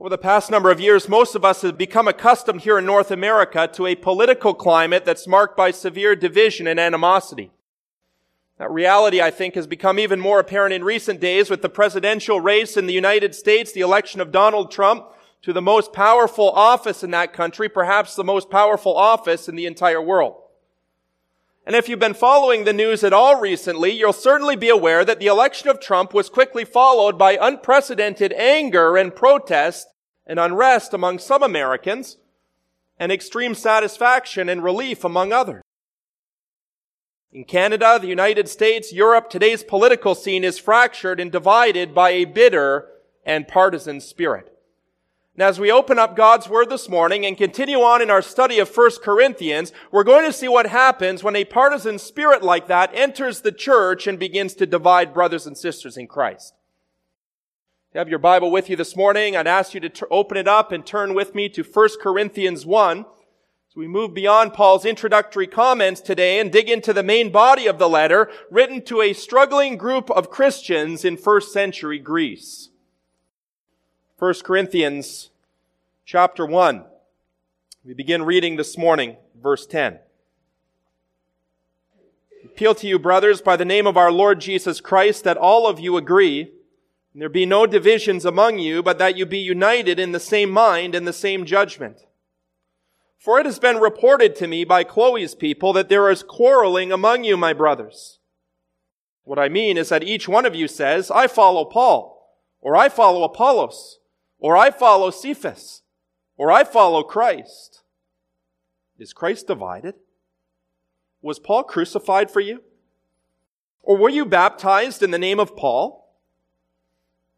Over the past number of years, most of us have become accustomed here in North America to a political climate that's marked by severe division and animosity. That reality, I think, has become even more apparent in recent days with the presidential race in the United States, the election of Donald Trump to the most powerful office in that country, perhaps the most powerful office in the entire world. And if you've been following the news at all recently, you'll certainly be aware that the election of Trump was quickly followed by unprecedented anger and protest and unrest among some Americans and extreme satisfaction and relief among others. In Canada, the United States, Europe, today's political scene is fractured and divided by a bitter and partisan spirit. And as we open up God's Word this morning and continue on in our study of 1 Corinthians, we're going to see what happens when a partisan spirit like that enters the church and begins to divide brothers and sisters in Christ. If you have your Bible with you this morning, I'd ask you to t- open it up and turn with me to 1 Corinthians 1. As we move beyond Paul's introductory comments today and dig into the main body of the letter written to a struggling group of Christians in first century Greece. 1 Corinthians chapter 1. We begin reading this morning, verse 10. Appeal to you, brothers, by the name of our Lord Jesus Christ, that all of you agree, and there be no divisions among you, but that you be united in the same mind and the same judgment. For it has been reported to me by Chloe's people that there is quarreling among you, my brothers. What I mean is that each one of you says, I follow Paul, or I follow Apollos, or I follow Cephas, or I follow Christ. Is Christ divided? Was Paul crucified for you? Or were you baptized in the name of Paul?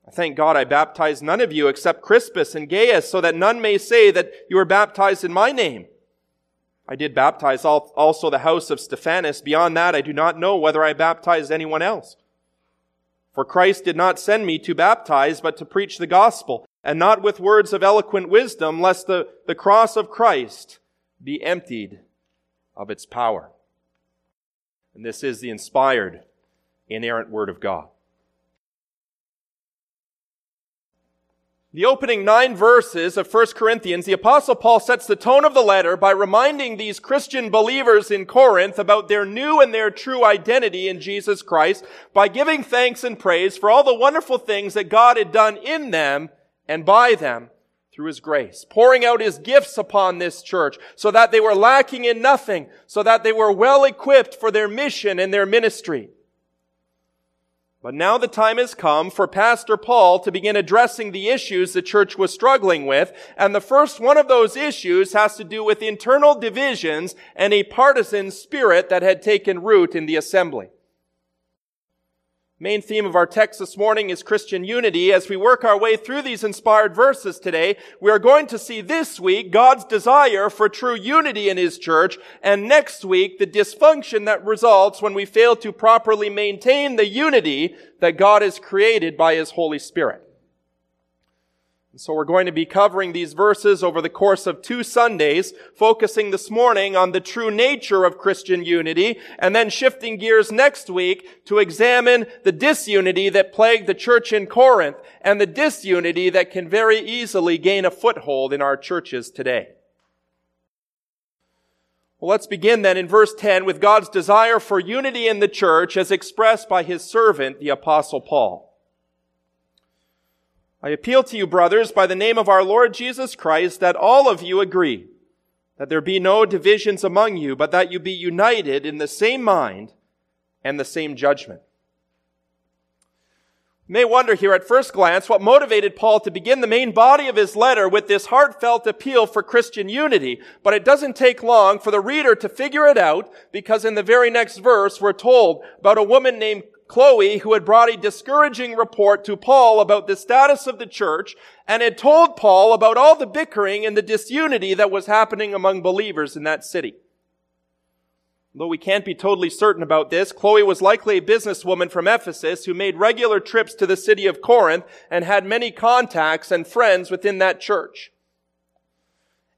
I thank God I baptized none of you except Crispus and Gaius, so that none may say that you were baptized in my name. I did baptize also the house of Stephanas. Beyond that, I do not know whether I baptized anyone else. For Christ did not send me to baptize, but to preach the gospel, and not with words of eloquent wisdom, lest the, the cross of Christ be emptied of its power. And this is the inspired, inerrant Word of God. The opening nine verses of 1 Corinthians, the apostle Paul sets the tone of the letter by reminding these Christian believers in Corinth about their new and their true identity in Jesus Christ by giving thanks and praise for all the wonderful things that God had done in them and by them through his grace, pouring out his gifts upon this church so that they were lacking in nothing, so that they were well equipped for their mission and their ministry. But now the time has come for Pastor Paul to begin addressing the issues the church was struggling with. And the first one of those issues has to do with internal divisions and a partisan spirit that had taken root in the assembly. Main theme of our text this morning is Christian unity. As we work our way through these inspired verses today, we are going to see this week God's desire for true unity in His church, and next week the dysfunction that results when we fail to properly maintain the unity that God has created by His Holy Spirit. So we're going to be covering these verses over the course of two Sundays, focusing this morning on the true nature of Christian unity, and then shifting gears next week to examine the disunity that plagued the church in Corinth and the disunity that can very easily gain a foothold in our churches today. Well, let's begin then in verse 10 with God's desire for unity in the church as expressed by his servant, the apostle Paul. I appeal to you, brothers, by the name of our Lord Jesus Christ, that all of you agree, that there be no divisions among you, but that you be united in the same mind and the same judgment. You may wonder here at first glance what motivated Paul to begin the main body of his letter with this heartfelt appeal for Christian unity, but it doesn't take long for the reader to figure it out because in the very next verse we're told about a woman named Chloe, who had brought a discouraging report to Paul about the status of the church and had told Paul about all the bickering and the disunity that was happening among believers in that city. Though we can't be totally certain about this, Chloe was likely a businesswoman from Ephesus who made regular trips to the city of Corinth and had many contacts and friends within that church.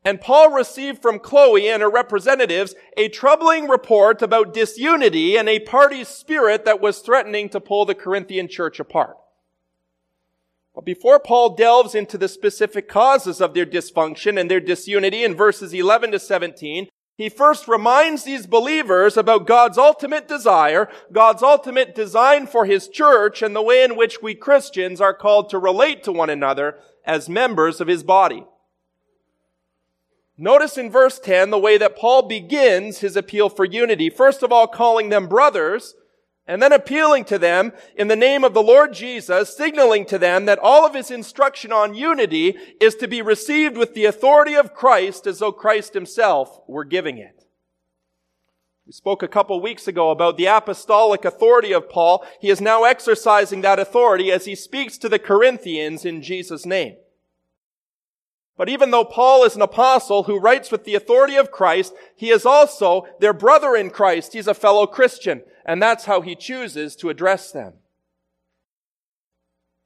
And Paul received from Chloe and her representatives a troubling report about disunity and a party spirit that was threatening to pull the Corinthian church apart. But before Paul delves into the specific causes of their dysfunction and their disunity in verses 11 to 17, he first reminds these believers about God's ultimate desire, God's ultimate design for His church, and the way in which we Christians are called to relate to one another as members of His body. Notice in verse 10 the way that Paul begins his appeal for unity. First of all, calling them brothers, and then appealing to them in the name of the Lord Jesus, signaling to them that all of his instruction on unity is to be received with the authority of Christ as though Christ himself were giving it. We spoke a couple weeks ago about the apostolic authority of Paul. He is now exercising that authority as he speaks to the Corinthians in Jesus' name. But even though Paul is an apostle who writes with the authority of Christ, he is also their brother in Christ. He's a fellow Christian, and that's how he chooses to address them.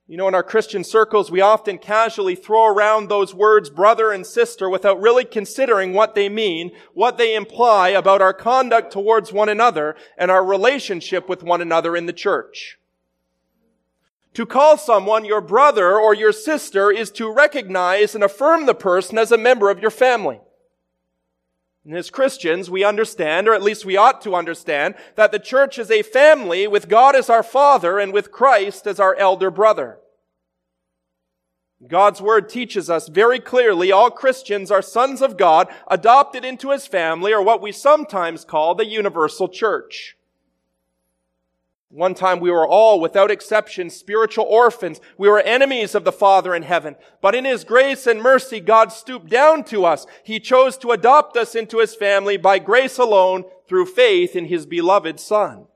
You know, in our Christian circles, we often casually throw around those words brother and sister without really considering what they mean, what they imply about our conduct towards one another and our relationship with one another in the church. To call someone your brother or your sister is to recognize and affirm the person as a member of your family. And as Christians, we understand, or at least we ought to understand, that the church is a family with God as our father and with Christ as our elder brother. God's word teaches us very clearly all Christians are sons of God, adopted into his family, or what we sometimes call the universal church. One time we were all, without exception, spiritual orphans. We were enemies of the Father in heaven. But in His grace and mercy, God stooped down to us. He chose to adopt us into His family by grace alone through faith in His beloved Son.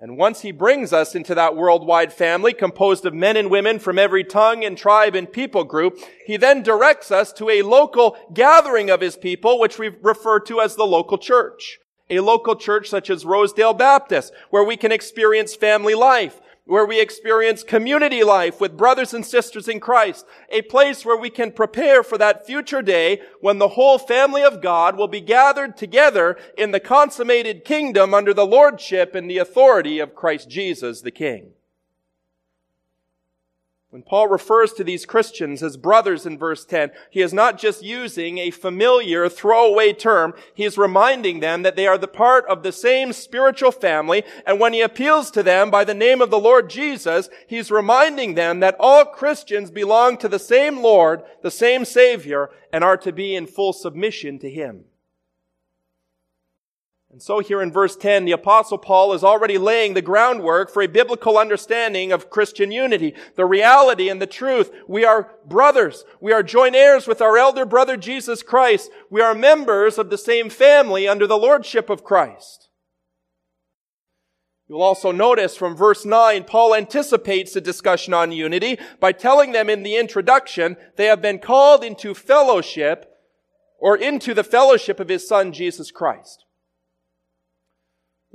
And once He brings us into that worldwide family composed of men and women from every tongue and tribe and people group, He then directs us to a local gathering of His people, which we refer to as the local church a local church such as Rosedale Baptist, where we can experience family life, where we experience community life with brothers and sisters in Christ, a place where we can prepare for that future day when the whole family of God will be gathered together in the consummated kingdom under the lordship and the authority of Christ Jesus the King. When Paul refers to these Christians as brothers in verse 10, he is not just using a familiar throwaway term. He is reminding them that they are the part of the same spiritual family. And when he appeals to them by the name of the Lord Jesus, he's reminding them that all Christians belong to the same Lord, the same Savior, and are to be in full submission to him. And so here in verse 10, the apostle Paul is already laying the groundwork for a biblical understanding of Christian unity. The reality and the truth. We are brothers. We are joint heirs with our elder brother Jesus Christ. We are members of the same family under the lordship of Christ. You'll also notice from verse 9, Paul anticipates a discussion on unity by telling them in the introduction they have been called into fellowship or into the fellowship of his son Jesus Christ.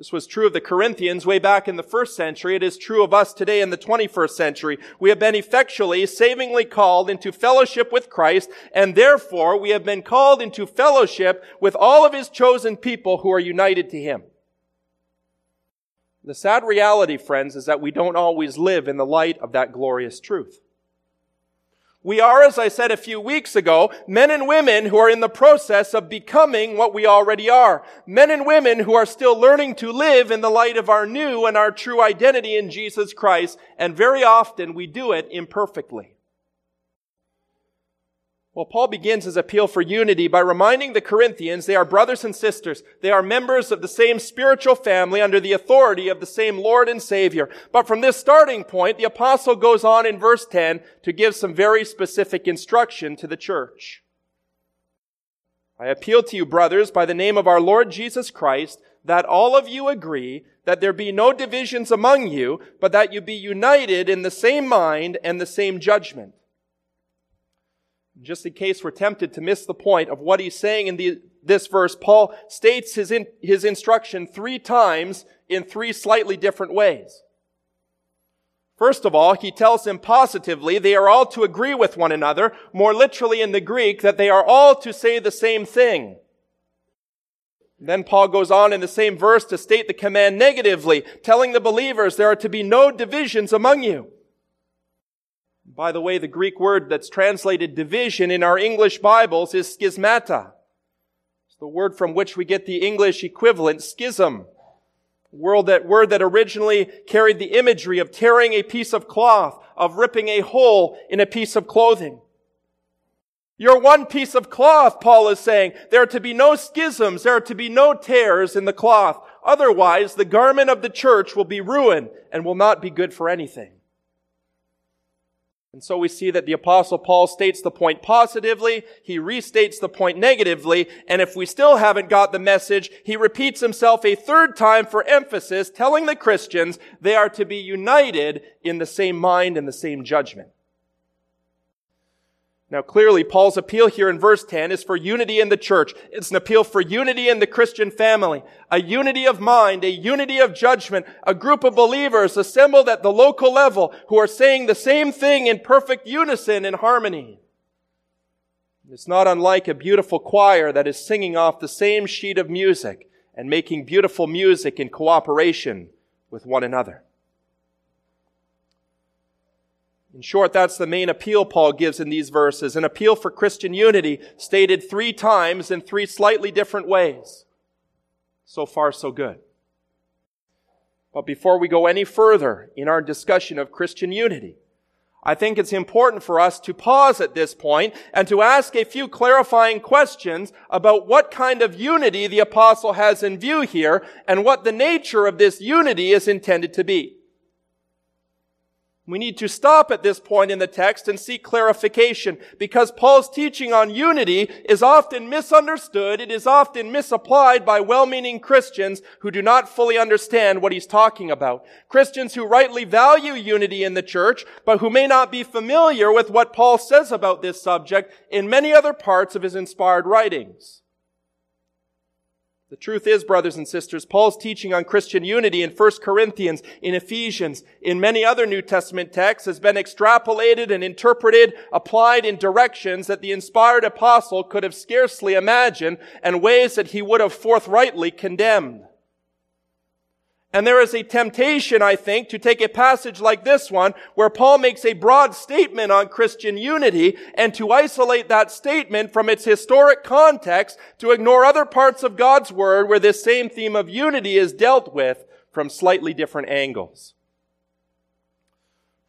This was true of the Corinthians way back in the first century. It is true of us today in the 21st century. We have been effectually, savingly called into fellowship with Christ, and therefore we have been called into fellowship with all of His chosen people who are united to Him. The sad reality, friends, is that we don't always live in the light of that glorious truth. We are, as I said a few weeks ago, men and women who are in the process of becoming what we already are. Men and women who are still learning to live in the light of our new and our true identity in Jesus Christ, and very often we do it imperfectly. Well, Paul begins his appeal for unity by reminding the Corinthians they are brothers and sisters. They are members of the same spiritual family under the authority of the same Lord and Savior. But from this starting point, the apostle goes on in verse 10 to give some very specific instruction to the church. I appeal to you, brothers, by the name of our Lord Jesus Christ, that all of you agree that there be no divisions among you, but that you be united in the same mind and the same judgment. Just in case we're tempted to miss the point of what he's saying in the, this verse, Paul states his, in, his instruction three times in three slightly different ways. First of all, he tells them positively they are all to agree with one another, more literally in the Greek, that they are all to say the same thing. Then Paul goes on in the same verse to state the command negatively, telling the believers there are to be no divisions among you. By the way, the Greek word that's translated division in our English Bibles is schismata. It's the word from which we get the English equivalent schism. Word that, word that originally carried the imagery of tearing a piece of cloth, of ripping a hole in a piece of clothing. You're one piece of cloth, Paul is saying. There are to be no schisms. There are to be no tears in the cloth. Otherwise, the garment of the church will be ruined and will not be good for anything. And so we see that the apostle Paul states the point positively, he restates the point negatively, and if we still haven't got the message, he repeats himself a third time for emphasis, telling the Christians they are to be united in the same mind and the same judgment. Now clearly, Paul's appeal here in verse 10 is for unity in the church. It's an appeal for unity in the Christian family. A unity of mind, a unity of judgment, a group of believers assembled at the local level who are saying the same thing in perfect unison and harmony. It's not unlike a beautiful choir that is singing off the same sheet of music and making beautiful music in cooperation with one another. In short, that's the main appeal Paul gives in these verses, an appeal for Christian unity stated three times in three slightly different ways. So far, so good. But before we go any further in our discussion of Christian unity, I think it's important for us to pause at this point and to ask a few clarifying questions about what kind of unity the apostle has in view here and what the nature of this unity is intended to be. We need to stop at this point in the text and seek clarification because Paul's teaching on unity is often misunderstood. It is often misapplied by well-meaning Christians who do not fully understand what he's talking about. Christians who rightly value unity in the church, but who may not be familiar with what Paul says about this subject in many other parts of his inspired writings. The truth is, brothers and sisters, Paul's teaching on Christian unity in 1 Corinthians, in Ephesians, in many other New Testament texts has been extrapolated and interpreted, applied in directions that the inspired apostle could have scarcely imagined and ways that he would have forthrightly condemned. And there is a temptation, I think, to take a passage like this one, where Paul makes a broad statement on Christian unity, and to isolate that statement from its historic context, to ignore other parts of God's Word where this same theme of unity is dealt with from slightly different angles.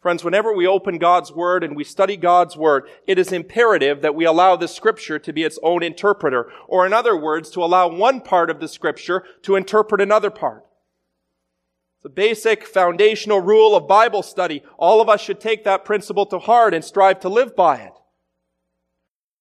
Friends, whenever we open God's Word and we study God's Word, it is imperative that we allow the Scripture to be its own interpreter, or in other words, to allow one part of the Scripture to interpret another part. The basic foundational rule of Bible study. All of us should take that principle to heart and strive to live by it.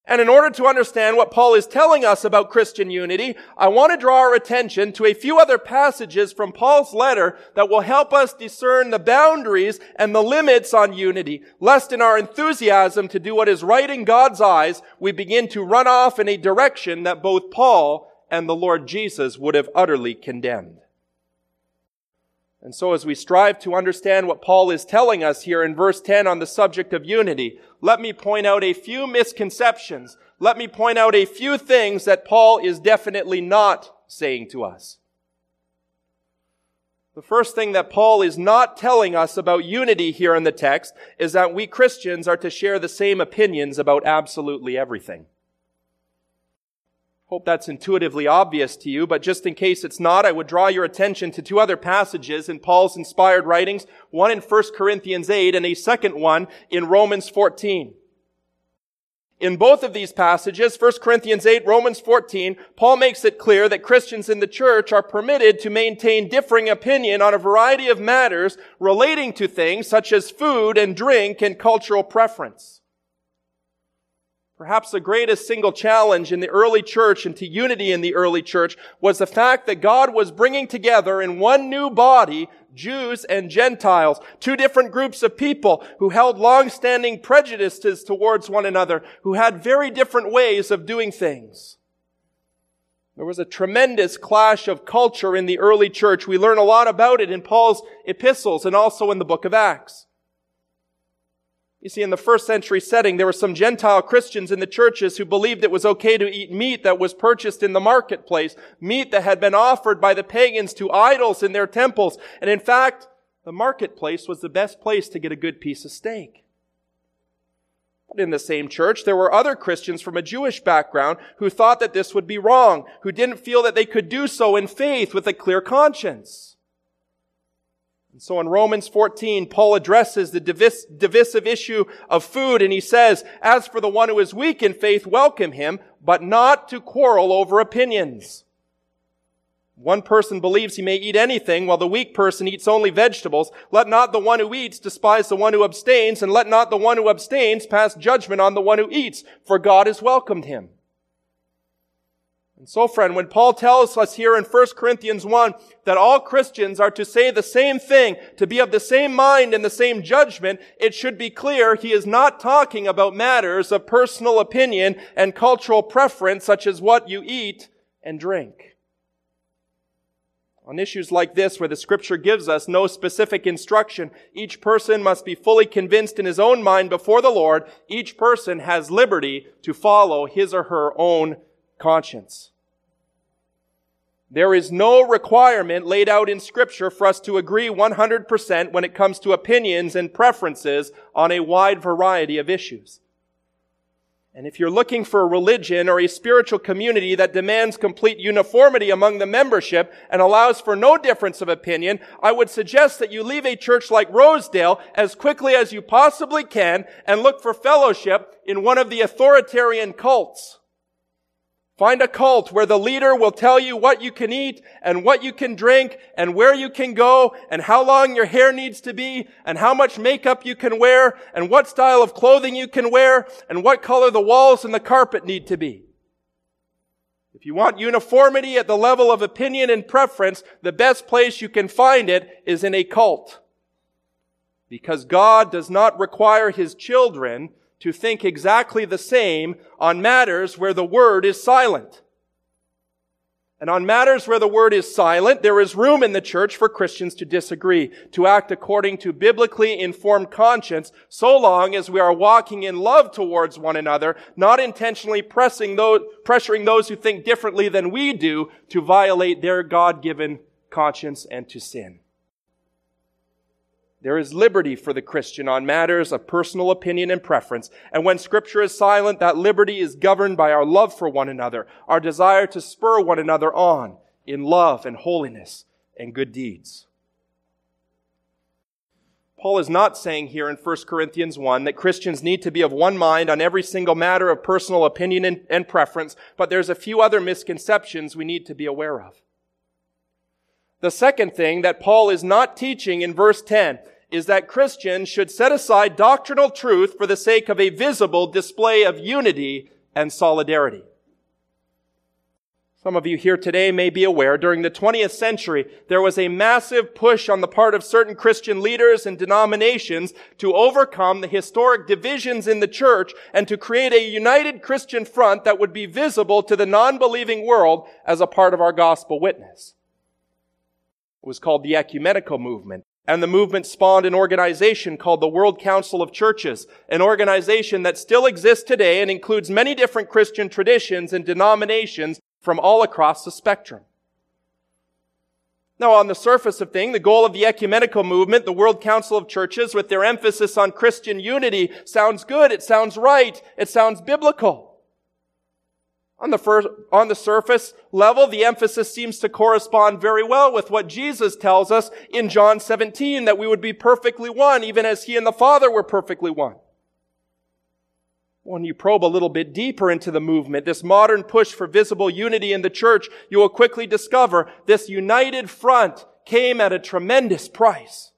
And in order to understand what Paul is telling us about Christian unity, I want to draw our attention to a few other passages from Paul's letter that will help us discern the boundaries and the limits on unity, lest in our enthusiasm to do what is right in God's eyes, we begin to run off in a direction that both Paul and the Lord Jesus would have utterly condemned. And so as we strive to understand what Paul is telling us here in verse 10 on the subject of unity, let me point out a few misconceptions. Let me point out a few things that Paul is definitely not saying to us. The first thing that Paul is not telling us about unity here in the text is that we Christians are to share the same opinions about absolutely everything. Hope that's intuitively obvious to you, but just in case it's not, I would draw your attention to two other passages in Paul's inspired writings, one in 1 Corinthians 8 and a second one in Romans 14. In both of these passages, 1 Corinthians 8, Romans 14, Paul makes it clear that Christians in the church are permitted to maintain differing opinion on a variety of matters relating to things such as food and drink and cultural preference. Perhaps the greatest single challenge in the early church and to unity in the early church was the fact that God was bringing together in one new body Jews and Gentiles, two different groups of people who held long-standing prejudices towards one another, who had very different ways of doing things. There was a tremendous clash of culture in the early church. We learn a lot about it in Paul's epistles and also in the book of Acts. You see, in the first century setting, there were some Gentile Christians in the churches who believed it was okay to eat meat that was purchased in the marketplace, meat that had been offered by the pagans to idols in their temples. And in fact, the marketplace was the best place to get a good piece of steak. But in the same church, there were other Christians from a Jewish background who thought that this would be wrong, who didn't feel that they could do so in faith with a clear conscience. And so in Romans 14, Paul addresses the divis- divisive issue of food and he says, as for the one who is weak in faith, welcome him, but not to quarrel over opinions. One person believes he may eat anything, while the weak person eats only vegetables. Let not the one who eats despise the one who abstains, and let not the one who abstains pass judgment on the one who eats, for God has welcomed him. And so, friend, when Paul tells us here in 1 Corinthians 1 that all Christians are to say the same thing, to be of the same mind and the same judgment, it should be clear he is not talking about matters of personal opinion and cultural preference, such as what you eat and drink. On issues like this, where the scripture gives us no specific instruction, each person must be fully convinced in his own mind before the Lord. Each person has liberty to follow his or her own conscience. There is no requirement laid out in scripture for us to agree 100% when it comes to opinions and preferences on a wide variety of issues. And if you're looking for a religion or a spiritual community that demands complete uniformity among the membership and allows for no difference of opinion, I would suggest that you leave a church like Rosedale as quickly as you possibly can and look for fellowship in one of the authoritarian cults. Find a cult where the leader will tell you what you can eat and what you can drink and where you can go and how long your hair needs to be and how much makeup you can wear and what style of clothing you can wear and what color the walls and the carpet need to be. If you want uniformity at the level of opinion and preference, the best place you can find it is in a cult. Because God does not require His children to think exactly the same on matters where the word is silent. And on matters where the word is silent, there is room in the church for Christians to disagree, to act according to biblically informed conscience, so long as we are walking in love towards one another, not intentionally pressing those, pressuring those who think differently than we do to violate their God-given conscience and to sin. There is liberty for the Christian on matters of personal opinion and preference. And when scripture is silent, that liberty is governed by our love for one another, our desire to spur one another on in love and holiness and good deeds. Paul is not saying here in 1 Corinthians 1 that Christians need to be of one mind on every single matter of personal opinion and, and preference, but there's a few other misconceptions we need to be aware of. The second thing that Paul is not teaching in verse 10 is that Christians should set aside doctrinal truth for the sake of a visible display of unity and solidarity. Some of you here today may be aware during the 20th century, there was a massive push on the part of certain Christian leaders and denominations to overcome the historic divisions in the church and to create a united Christian front that would be visible to the non-believing world as a part of our gospel witness. It was called the ecumenical movement. And the movement spawned an organization called the World Council of Churches, an organization that still exists today and includes many different Christian traditions and denominations from all across the spectrum. Now, on the surface of things, the goal of the ecumenical movement, the World Council of Churches, with their emphasis on Christian unity, sounds good, it sounds right, it sounds biblical. On the, first, on the surface level, the emphasis seems to correspond very well with what Jesus tells us in John 17, that we would be perfectly one, even as He and the Father were perfectly one. When you probe a little bit deeper into the movement, this modern push for visible unity in the church, you will quickly discover this united front came at a tremendous price.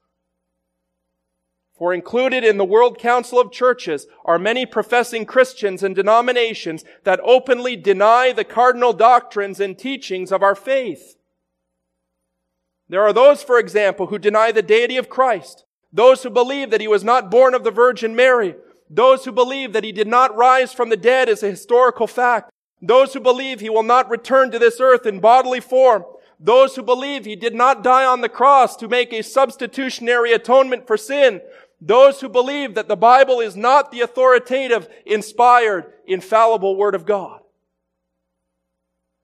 For included in the World Council of Churches are many professing Christians and denominations that openly deny the cardinal doctrines and teachings of our faith. There are those, for example, who deny the deity of Christ, those who believe that he was not born of the Virgin Mary, those who believe that he did not rise from the dead as a historical fact, those who believe he will not return to this earth in bodily form, those who believe he did not die on the cross to make a substitutionary atonement for sin, those who believe that the Bible is not the authoritative, inspired, infallible Word of God.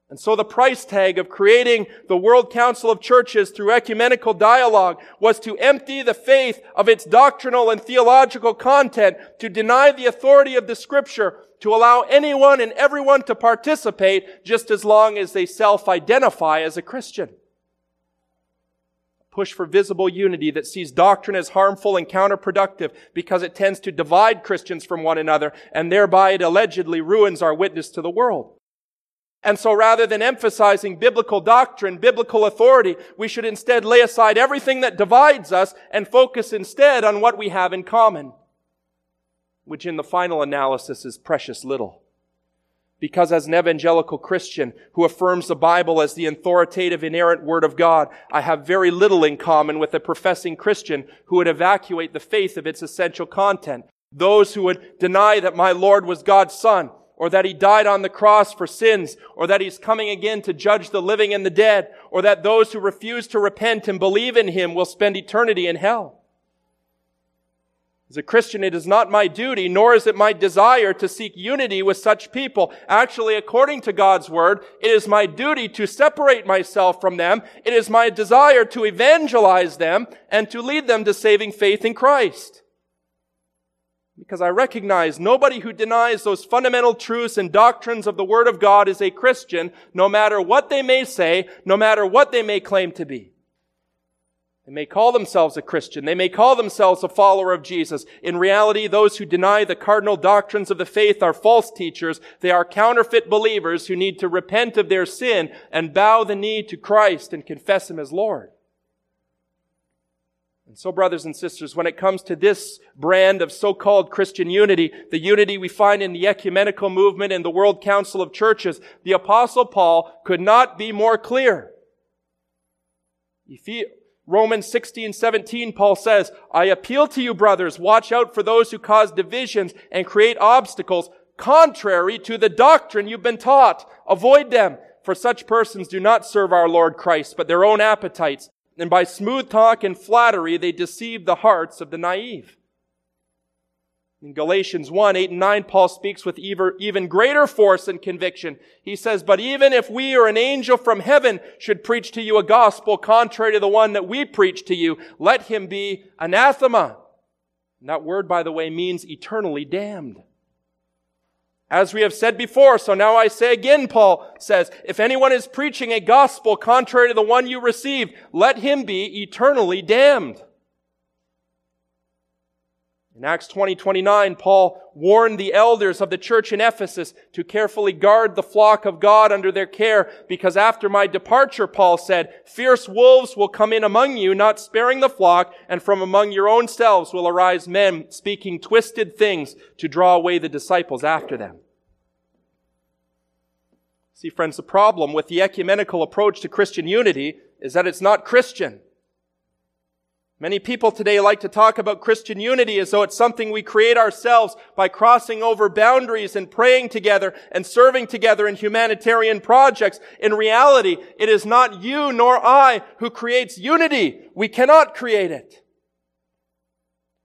And so the price tag of creating the World Council of Churches through ecumenical dialogue was to empty the faith of its doctrinal and theological content, to deny the authority of the scripture, to allow anyone and everyone to participate just as long as they self-identify as a Christian. Push for visible unity that sees doctrine as harmful and counterproductive because it tends to divide Christians from one another and thereby it allegedly ruins our witness to the world. And so rather than emphasizing biblical doctrine, biblical authority, we should instead lay aside everything that divides us and focus instead on what we have in common, which in the final analysis is precious little. Because as an evangelical Christian who affirms the Bible as the authoritative inerrant Word of God, I have very little in common with a professing Christian who would evacuate the faith of its essential content. Those who would deny that my Lord was God's Son, or that he died on the cross for sins, or that he's coming again to judge the living and the dead, or that those who refuse to repent and believe in him will spend eternity in hell. As a Christian, it is not my duty, nor is it my desire to seek unity with such people. Actually, according to God's word, it is my duty to separate myself from them. It is my desire to evangelize them and to lead them to saving faith in Christ because I recognize nobody who denies those fundamental truths and doctrines of the Word of God is a Christian, no matter what they may say, no matter what they may claim to be. They may call themselves a Christian. They may call themselves a follower of Jesus. In reality, those who deny the cardinal doctrines of the faith are false teachers. They are counterfeit believers who need to repent of their sin and bow the knee to Christ and confess Him as Lord. And so, brothers and sisters, when it comes to this brand of so-called Christian unity, the unity we find in the ecumenical movement and the World Council of Churches, the Apostle Paul could not be more clear. Romans 16, 17, Paul says, I appeal to you, brothers, watch out for those who cause divisions and create obstacles contrary to the doctrine you've been taught. Avoid them, for such persons do not serve our Lord Christ, but their own appetites and by smooth talk and flattery, they deceive the hearts of the naive. In Galatians 1, 8 and 9, Paul speaks with even greater force and conviction. He says, But even if we or an angel from heaven should preach to you a gospel contrary to the one that we preach to you, let him be anathema. And that word, by the way, means eternally damned. As we have said before, so now I say again, Paul says, if anyone is preaching a gospel contrary to the one you received, let him be eternally damned. In Acts 20, 29, Paul warned the elders of the church in Ephesus to carefully guard the flock of God under their care, because after my departure, Paul said, fierce wolves will come in among you, not sparing the flock, and from among your own selves will arise men speaking twisted things to draw away the disciples after them. See, friends, the problem with the ecumenical approach to Christian unity is that it's not Christian. Many people today like to talk about Christian unity as though it's something we create ourselves by crossing over boundaries and praying together and serving together in humanitarian projects. In reality, it is not you nor I who creates unity. We cannot create it.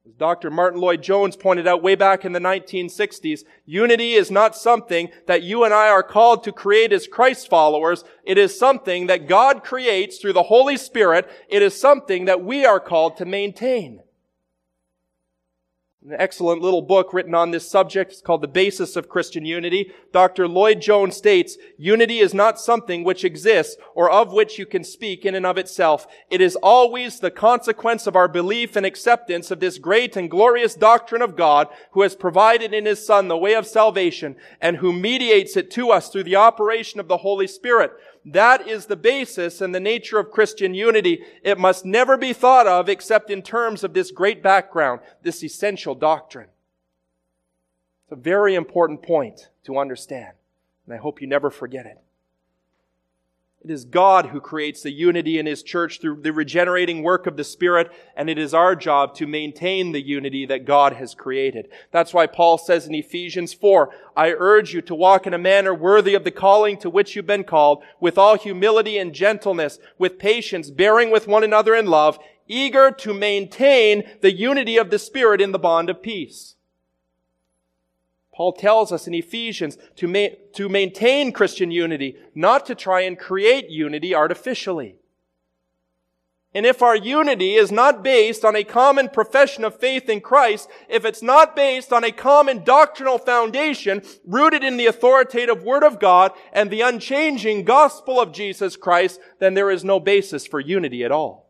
As Dr. Martyn Lloyd-Jones pointed out way back in the 1960s, unity is not something that you and I are called to create as Christ followers. It is something that God creates through the Holy Spirit. It is something that we are called to maintain. An excellent little book written on this subject. It's called The Basis of Christian Unity. Dr. Lloyd-Jones states, unity is not something which exists or of which you can speak in and of itself. It is always the consequence of our belief and acceptance of this great and glorious doctrine of God who has provided in His Son the way of salvation and who mediates it to us through the operation of the Holy Spirit. That is the basis and the nature of Christian unity. It must never be thought of except in terms of this great background, this essential doctrine. It's a very important point to understand, and I hope you never forget it. It is God who creates the unity in His church through the regenerating work of the Spirit, and it is our job to maintain the unity that God has created. That's why Paul says in Ephesians 4, I urge you to walk in a manner worthy of the calling to which you've been called, with all humility and gentleness, with patience, bearing with one another in love, eager to maintain the unity of the Spirit in the bond of peace. Paul tells us in Ephesians to, ma- to maintain Christian unity, not to try and create unity artificially. And if our unity is not based on a common profession of faith in Christ, if it's not based on a common doctrinal foundation rooted in the authoritative Word of God and the unchanging gospel of Jesus Christ, then there is no basis for unity at all.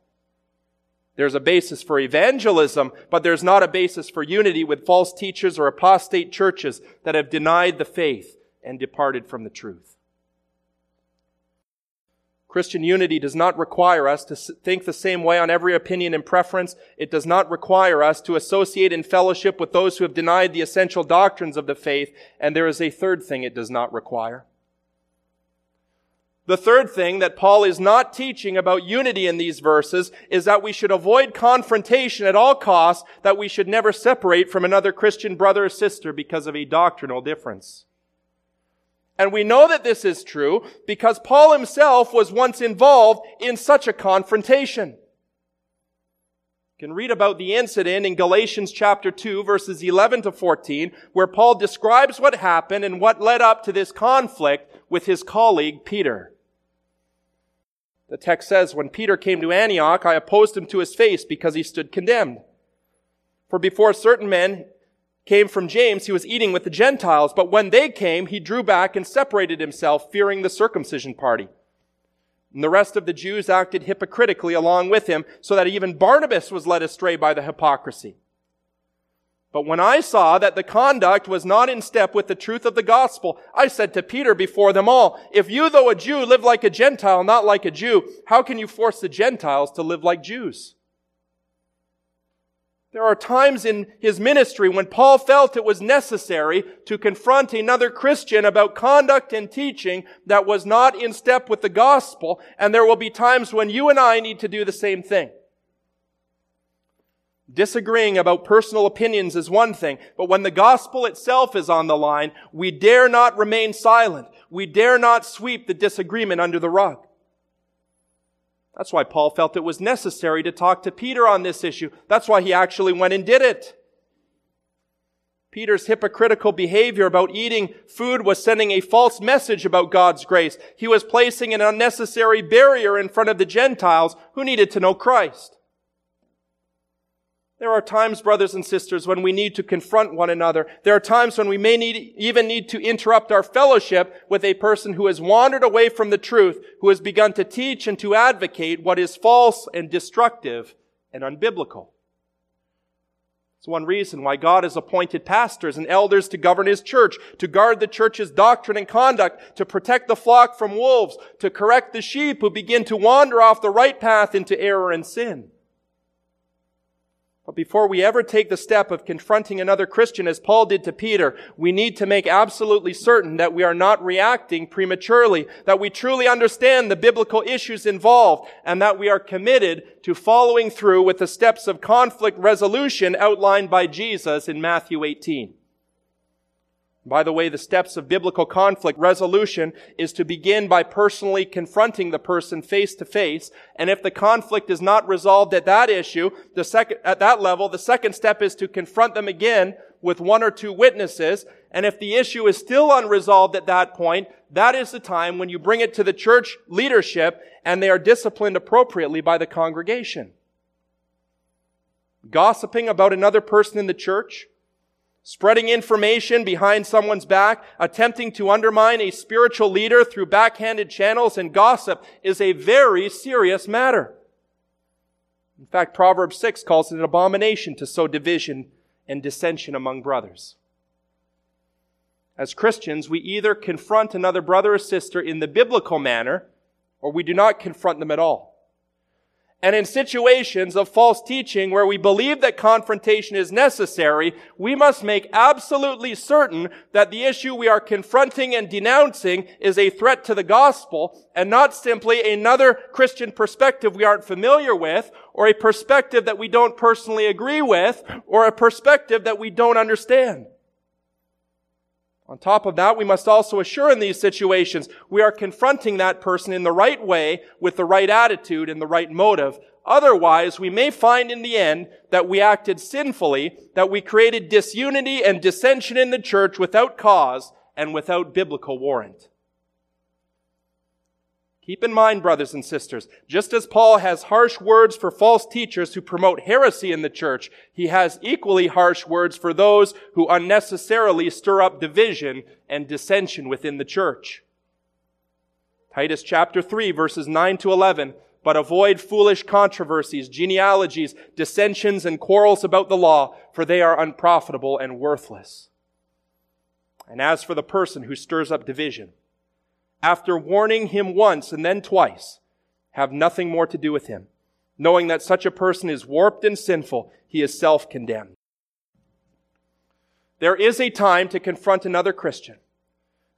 There's a basis for evangelism, but there's not a basis for unity with false teachers or apostate churches that have denied the faith and departed from the truth. Christian unity does not require us to think the same way on every opinion and preference. It does not require us to associate in fellowship with those who have denied the essential doctrines of the faith. And there is a third thing it does not require. The third thing that Paul is not teaching about unity in these verses is that we should avoid confrontation at all costs, that we should never separate from another Christian brother or sister because of a doctrinal difference. And we know that this is true because Paul himself was once involved in such a confrontation. You can read about the incident in Galatians chapter 2 verses 11 to 14 where Paul describes what happened and what led up to this conflict with his colleague Peter. The text says, when Peter came to Antioch, I opposed him to his face because he stood condemned. For before certain men came from James, he was eating with the Gentiles, but when they came, he drew back and separated himself, fearing the circumcision party. And the rest of the Jews acted hypocritically along with him, so that even Barnabas was led astray by the hypocrisy. But when I saw that the conduct was not in step with the truth of the gospel, I said to Peter before them all, if you, though a Jew, live like a Gentile, not like a Jew, how can you force the Gentiles to live like Jews? There are times in his ministry when Paul felt it was necessary to confront another Christian about conduct and teaching that was not in step with the gospel, and there will be times when you and I need to do the same thing. Disagreeing about personal opinions is one thing, but when the gospel itself is on the line, we dare not remain silent. We dare not sweep the disagreement under the rug. That's why Paul felt it was necessary to talk to Peter on this issue. That's why he actually went and did it. Peter's hypocritical behavior about eating food was sending a false message about God's grace. He was placing an unnecessary barrier in front of the Gentiles who needed to know Christ. There are times, brothers and sisters, when we need to confront one another. There are times when we may need, even need to interrupt our fellowship with a person who has wandered away from the truth, who has begun to teach and to advocate what is false and destructive and unbiblical. It's one reason why God has appointed pastors and elders to govern His church, to guard the church's doctrine and conduct, to protect the flock from wolves, to correct the sheep who begin to wander off the right path into error and sin. But before we ever take the step of confronting another Christian as Paul did to Peter, we need to make absolutely certain that we are not reacting prematurely, that we truly understand the biblical issues involved, and that we are committed to following through with the steps of conflict resolution outlined by Jesus in Matthew 18. By the way, the steps of biblical conflict resolution is to begin by personally confronting the person face to face. And if the conflict is not resolved at that issue, the second, at that level, the second step is to confront them again with one or two witnesses. And if the issue is still unresolved at that point, that is the time when you bring it to the church leadership and they are disciplined appropriately by the congregation. Gossiping about another person in the church, Spreading information behind someone's back, attempting to undermine a spiritual leader through backhanded channels and gossip is a very serious matter. In fact, Proverbs 6 calls it an abomination to sow division and dissension among brothers. As Christians, we either confront another brother or sister in the biblical manner, or we do not confront them at all. And in situations of false teaching where we believe that confrontation is necessary, we must make absolutely certain that the issue we are confronting and denouncing is a threat to the gospel and not simply another Christian perspective we aren't familiar with or a perspective that we don't personally agree with or a perspective that we don't understand. On top of that, we must also assure in these situations we are confronting that person in the right way with the right attitude and the right motive. Otherwise, we may find in the end that we acted sinfully, that we created disunity and dissension in the church without cause and without biblical warrant. Keep in mind, brothers and sisters, just as Paul has harsh words for false teachers who promote heresy in the church, he has equally harsh words for those who unnecessarily stir up division and dissension within the church. Titus chapter 3 verses 9 to 11, but avoid foolish controversies, genealogies, dissensions, and quarrels about the law, for they are unprofitable and worthless. And as for the person who stirs up division, after warning him once and then twice, have nothing more to do with him. Knowing that such a person is warped and sinful, he is self condemned. There is a time to confront another Christian.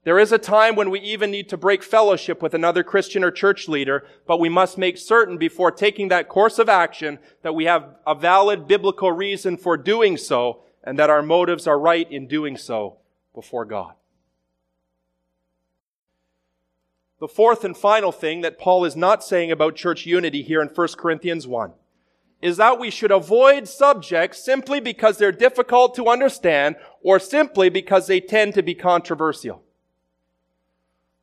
There is a time when we even need to break fellowship with another Christian or church leader, but we must make certain before taking that course of action that we have a valid biblical reason for doing so and that our motives are right in doing so before God. The fourth and final thing that Paul is not saying about church unity here in 1 Corinthians 1 is that we should avoid subjects simply because they're difficult to understand or simply because they tend to be controversial.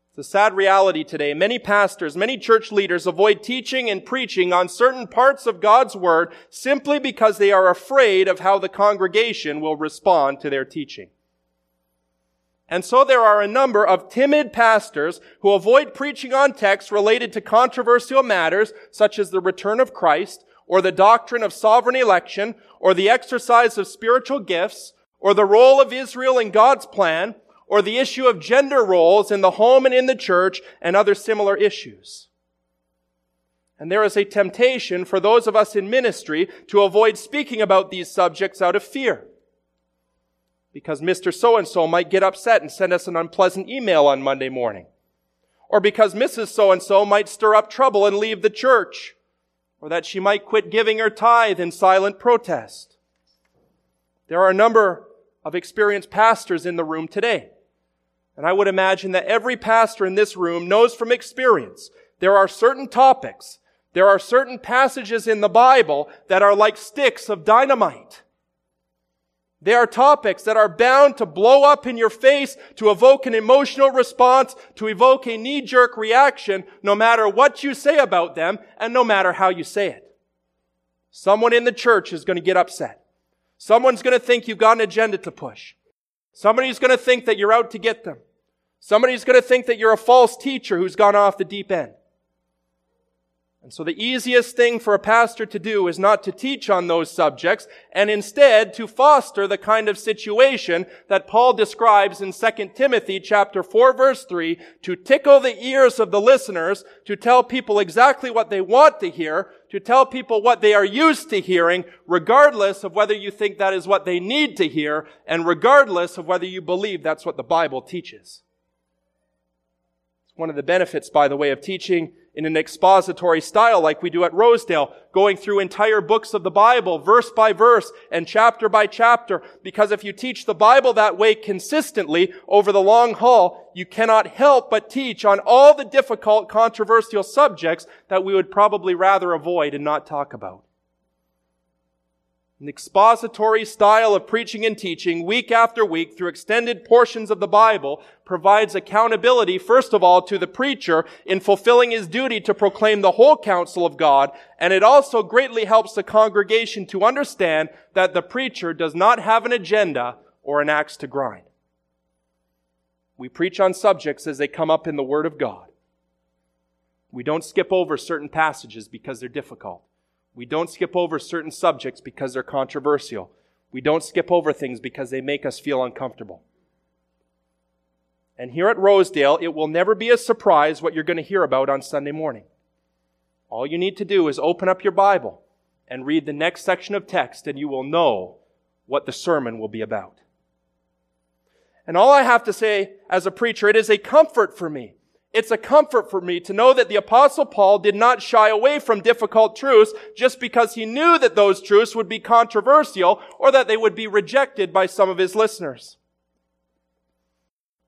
It's a sad reality today. Many pastors, many church leaders avoid teaching and preaching on certain parts of God's Word simply because they are afraid of how the congregation will respond to their teaching. And so there are a number of timid pastors who avoid preaching on texts related to controversial matters such as the return of Christ or the doctrine of sovereign election or the exercise of spiritual gifts or the role of Israel in God's plan or the issue of gender roles in the home and in the church and other similar issues. And there is a temptation for those of us in ministry to avoid speaking about these subjects out of fear because Mr. So and so might get upset and send us an unpleasant email on Monday morning. Or because Mrs. So and so might stir up trouble and leave the church. Or that she might quit giving her tithe in silent protest. There are a number of experienced pastors in the room today. And I would imagine that every pastor in this room knows from experience there are certain topics, there are certain passages in the Bible that are like sticks of dynamite. They are topics that are bound to blow up in your face, to evoke an emotional response, to evoke a knee-jerk reaction, no matter what you say about them, and no matter how you say it. Someone in the church is going to get upset. Someone's going to think you've got an agenda to push. Somebody's going to think that you're out to get them. Somebody's going to think that you're a false teacher who's gone off the deep end. And so the easiest thing for a pastor to do is not to teach on those subjects and instead to foster the kind of situation that Paul describes in 2 Timothy chapter 4 verse 3 to tickle the ears of the listeners, to tell people exactly what they want to hear, to tell people what they are used to hearing, regardless of whether you think that is what they need to hear and regardless of whether you believe that's what the Bible teaches. It's one of the benefits, by the way, of teaching in an expository style like we do at Rosedale, going through entire books of the Bible, verse by verse and chapter by chapter. Because if you teach the Bible that way consistently over the long haul, you cannot help but teach on all the difficult, controversial subjects that we would probably rather avoid and not talk about. An expository style of preaching and teaching week after week through extended portions of the Bible provides accountability, first of all, to the preacher in fulfilling his duty to proclaim the whole counsel of God, and it also greatly helps the congregation to understand that the preacher does not have an agenda or an axe to grind. We preach on subjects as they come up in the Word of God. We don't skip over certain passages because they're difficult. We don't skip over certain subjects because they're controversial. We don't skip over things because they make us feel uncomfortable. And here at Rosedale, it will never be a surprise what you're going to hear about on Sunday morning. All you need to do is open up your Bible and read the next section of text, and you will know what the sermon will be about. And all I have to say as a preacher, it is a comfort for me it's a comfort for me to know that the apostle Paul did not shy away from difficult truths just because he knew that those truths would be controversial or that they would be rejected by some of his listeners.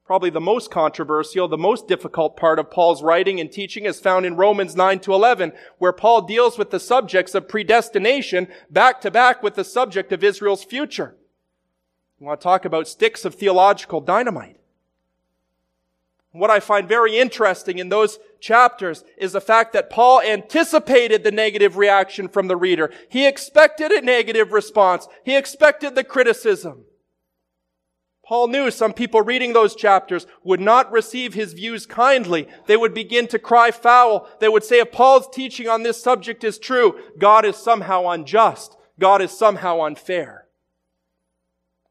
Probably the most controversial, the most difficult part of Paul's writing and teaching is found in Romans 9 to 11, where Paul deals with the subjects of predestination back to back with the subject of Israel's future. You want to talk about sticks of theological dynamite. What I find very interesting in those chapters is the fact that Paul anticipated the negative reaction from the reader. He expected a negative response. He expected the criticism. Paul knew some people reading those chapters would not receive his views kindly. They would begin to cry foul. They would say, if Paul's teaching on this subject is true, God is somehow unjust. God is somehow unfair.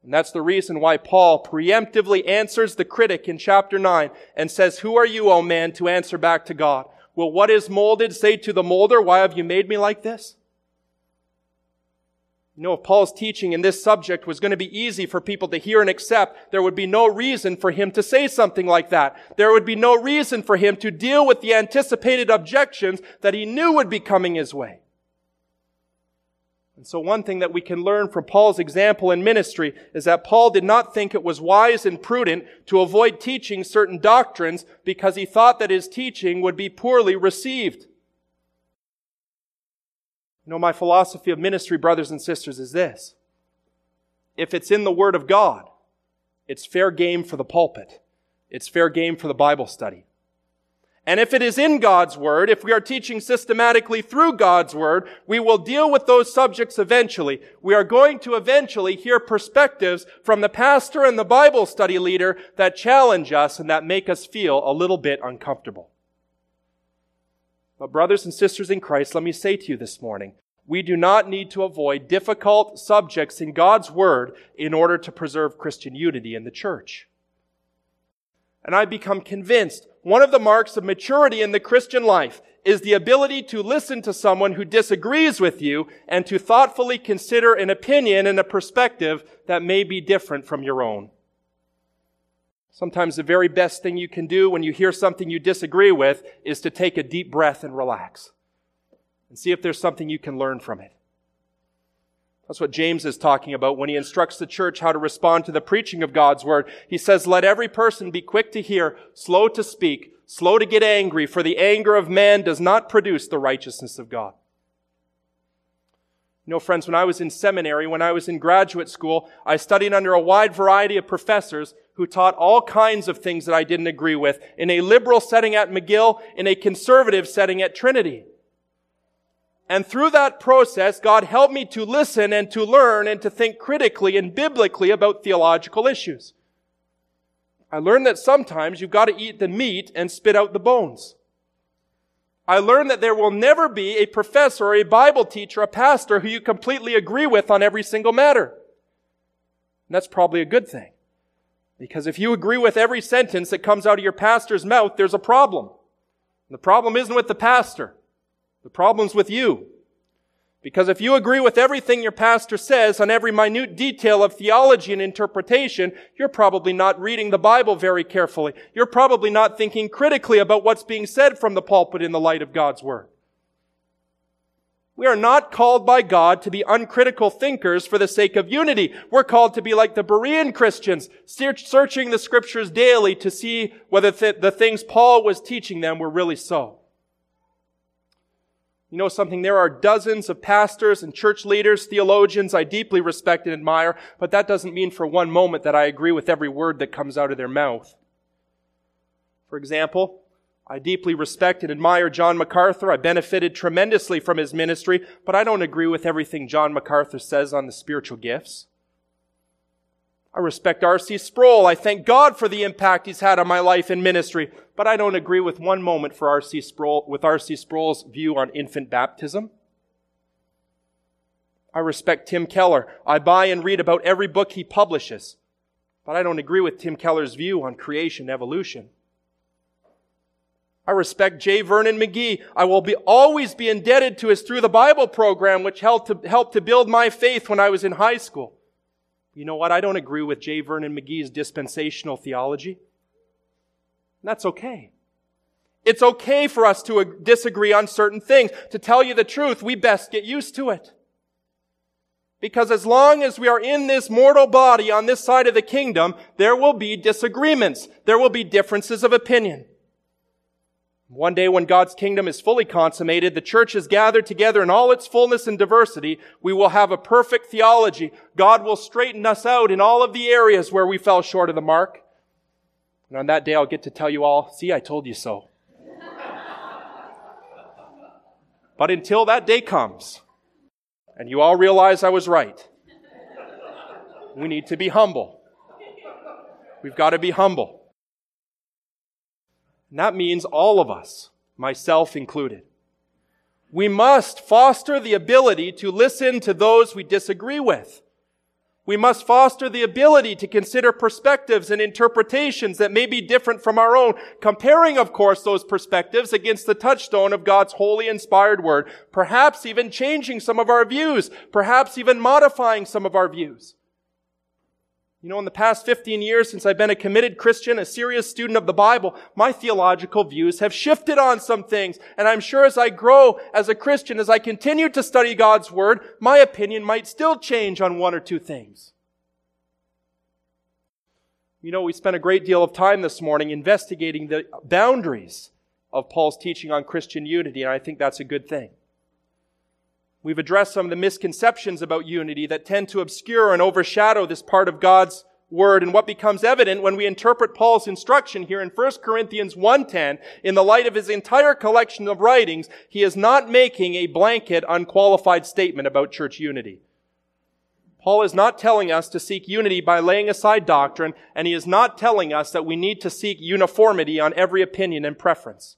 And that's the reason why Paul preemptively answers the critic in chapter 9 and says, Who are you, O man, to answer back to God? Will what is molded say to the molder, Why have you made me like this? You know, if Paul's teaching in this subject was going to be easy for people to hear and accept, there would be no reason for him to say something like that. There would be no reason for him to deal with the anticipated objections that he knew would be coming his way. And so one thing that we can learn from Paul's example in ministry is that Paul did not think it was wise and prudent to avoid teaching certain doctrines because he thought that his teaching would be poorly received. You know, my philosophy of ministry, brothers and sisters, is this. If it's in the Word of God, it's fair game for the pulpit. It's fair game for the Bible study. And if it is in God's Word, if we are teaching systematically through God's Word, we will deal with those subjects eventually. We are going to eventually hear perspectives from the pastor and the Bible study leader that challenge us and that make us feel a little bit uncomfortable. But brothers and sisters in Christ, let me say to you this morning, we do not need to avoid difficult subjects in God's Word in order to preserve Christian unity in the church. And I become convinced one of the marks of maturity in the Christian life is the ability to listen to someone who disagrees with you and to thoughtfully consider an opinion and a perspective that may be different from your own. Sometimes the very best thing you can do when you hear something you disagree with is to take a deep breath and relax and see if there's something you can learn from it. That's what James is talking about when he instructs the church how to respond to the preaching of God's word. He says, let every person be quick to hear, slow to speak, slow to get angry, for the anger of man does not produce the righteousness of God. You know, friends, when I was in seminary, when I was in graduate school, I studied under a wide variety of professors who taught all kinds of things that I didn't agree with in a liberal setting at McGill, in a conservative setting at Trinity. And through that process, God helped me to listen and to learn and to think critically and biblically about theological issues. I learned that sometimes you've got to eat the meat and spit out the bones. I learned that there will never be a professor or a Bible teacher, a pastor who you completely agree with on every single matter. And that's probably a good thing. Because if you agree with every sentence that comes out of your pastor's mouth, there's a problem. And the problem isn't with the pastor. The problem's with you. Because if you agree with everything your pastor says on every minute detail of theology and interpretation, you're probably not reading the Bible very carefully. You're probably not thinking critically about what's being said from the pulpit in the light of God's Word. We are not called by God to be uncritical thinkers for the sake of unity. We're called to be like the Berean Christians, searching the scriptures daily to see whether the things Paul was teaching them were really so. You know something? There are dozens of pastors and church leaders, theologians I deeply respect and admire, but that doesn't mean for one moment that I agree with every word that comes out of their mouth. For example, I deeply respect and admire John MacArthur. I benefited tremendously from his ministry, but I don't agree with everything John MacArthur says on the spiritual gifts. I respect R.C. Sproul. I thank God for the impact he's had on my life and ministry, but I don't agree with one moment for R.C. Sproul, with R.C. Sproul's view on infant baptism. I respect Tim Keller. I buy and read about every book he publishes, but I don't agree with Tim Keller's view on creation evolution. I respect J. Vernon McGee. I will be, always be indebted to his Through the Bible program, which helped to, helped to build my faith when I was in high school. You know what? I don't agree with J. Vernon McGee's dispensational theology. That's okay. It's okay for us to disagree on certain things. To tell you the truth, we best get used to it. Because as long as we are in this mortal body on this side of the kingdom, there will be disagreements. There will be differences of opinion. One day when God's kingdom is fully consummated, the church is gathered together in all its fullness and diversity, we will have a perfect theology. God will straighten us out in all of the areas where we fell short of the mark. And on that day, I'll get to tell you all, see, I told you so. but until that day comes, and you all realize I was right, we need to be humble. We've got to be humble. And that means all of us, myself included. We must foster the ability to listen to those we disagree with. We must foster the ability to consider perspectives and interpretations that may be different from our own, comparing, of course, those perspectives against the touchstone of God's holy inspired word, perhaps even changing some of our views, perhaps even modifying some of our views. You know, in the past 15 years since I've been a committed Christian, a serious student of the Bible, my theological views have shifted on some things. And I'm sure as I grow as a Christian, as I continue to study God's Word, my opinion might still change on one or two things. You know, we spent a great deal of time this morning investigating the boundaries of Paul's teaching on Christian unity, and I think that's a good thing. We've addressed some of the misconceptions about unity that tend to obscure and overshadow this part of God's word and what becomes evident when we interpret Paul's instruction here in 1 Corinthians 1:10 in the light of his entire collection of writings, he is not making a blanket unqualified statement about church unity. Paul is not telling us to seek unity by laying aside doctrine, and he is not telling us that we need to seek uniformity on every opinion and preference.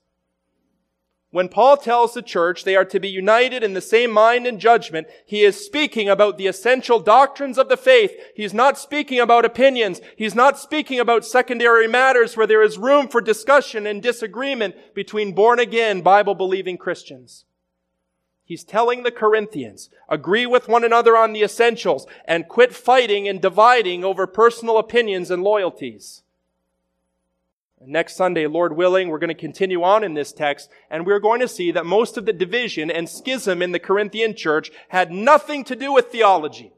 When Paul tells the church they are to be united in the same mind and judgment, he is speaking about the essential doctrines of the faith. He's not speaking about opinions. He's not speaking about secondary matters where there is room for discussion and disagreement between born again, Bible believing Christians. He's telling the Corinthians, agree with one another on the essentials and quit fighting and dividing over personal opinions and loyalties. Next Sunday, Lord willing, we're going to continue on in this text, and we're going to see that most of the division and schism in the Corinthian church had nothing to do with theology.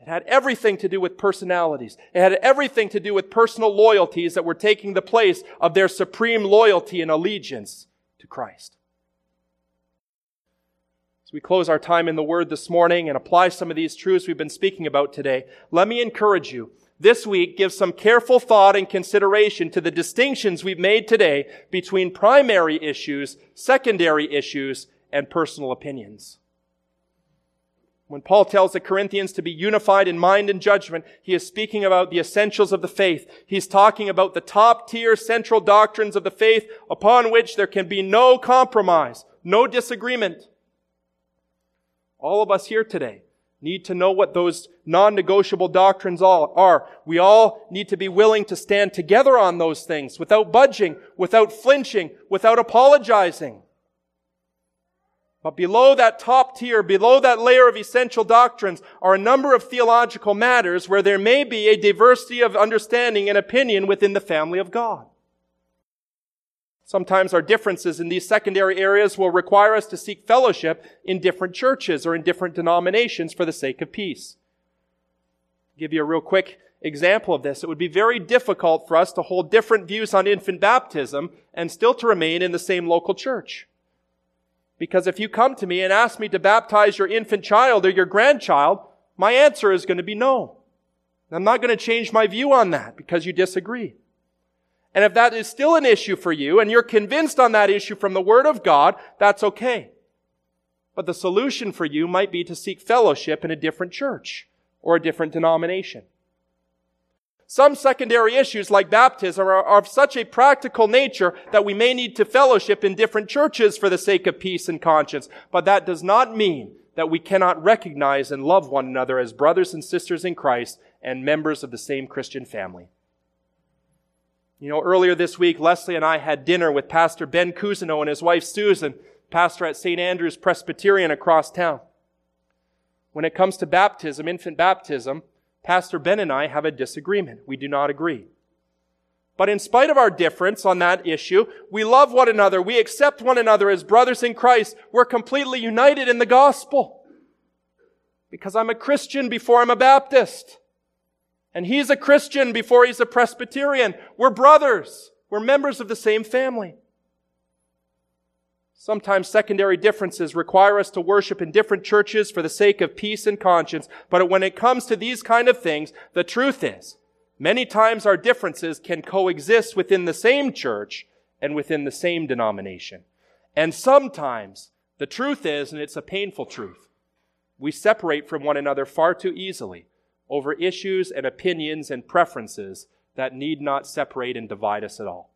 It had everything to do with personalities. It had everything to do with personal loyalties that were taking the place of their supreme loyalty and allegiance to Christ. As we close our time in the Word this morning and apply some of these truths we've been speaking about today, let me encourage you this week give some careful thought and consideration to the distinctions we've made today between primary issues, secondary issues, and personal opinions. When Paul tells the Corinthians to be unified in mind and judgment, he is speaking about the essentials of the faith. He's talking about the top tier central doctrines of the faith upon which there can be no compromise, no disagreement. All of us here today need to know what those non-negotiable doctrines all are. We all need to be willing to stand together on those things without budging, without flinching, without apologizing. But below that top tier, below that layer of essential doctrines are a number of theological matters where there may be a diversity of understanding and opinion within the family of God. Sometimes our differences in these secondary areas will require us to seek fellowship in different churches or in different denominations for the sake of peace. I'll give you a real quick example of this. It would be very difficult for us to hold different views on infant baptism and still to remain in the same local church. Because if you come to me and ask me to baptize your infant child or your grandchild, my answer is going to be no. I'm not going to change my view on that because you disagree. And if that is still an issue for you and you're convinced on that issue from the Word of God, that's okay. But the solution for you might be to seek fellowship in a different church or a different denomination. Some secondary issues like baptism are, of such a practical nature that we may need to fellowship in different churches for the sake of peace and conscience. But that does not mean that we cannot recognize and love one another as brothers and sisters in Christ and members of the same Christian family. You know, earlier this week, Leslie and I had dinner with Pastor Ben Cousineau and his wife Susan, pastor at St. Andrew's Presbyterian across town. When it comes to baptism, infant baptism, Pastor Ben and I have a disagreement. We do not agree. But in spite of our difference on that issue, we love one another. We accept one another as brothers in Christ. We're completely united in the gospel. Because I'm a Christian before I'm a Baptist. And he's a Christian before he's a Presbyterian. We're brothers. We're members of the same family. Sometimes secondary differences require us to worship in different churches for the sake of peace and conscience. But when it comes to these kind of things, the truth is, many times our differences can coexist within the same church and within the same denomination. And sometimes the truth is, and it's a painful truth, we separate from one another far too easily over issues and opinions and preferences that need not separate and divide us at all.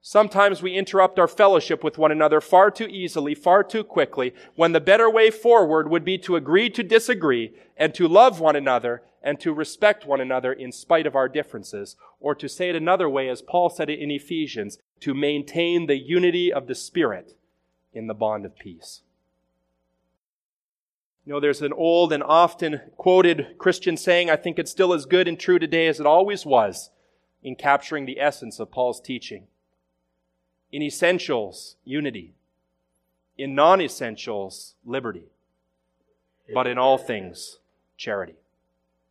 Sometimes we interrupt our fellowship with one another far too easily, far too quickly, when the better way forward would be to agree to disagree and to love one another and to respect one another in spite of our differences. Or to say it another way, as Paul said it in Ephesians, to maintain the unity of the Spirit in the bond of peace. You know, there's an old and often quoted Christian saying, I think it's still as good and true today as it always was in capturing the essence of Paul's teaching. In essentials, unity. In non essentials, liberty. But in all things, charity.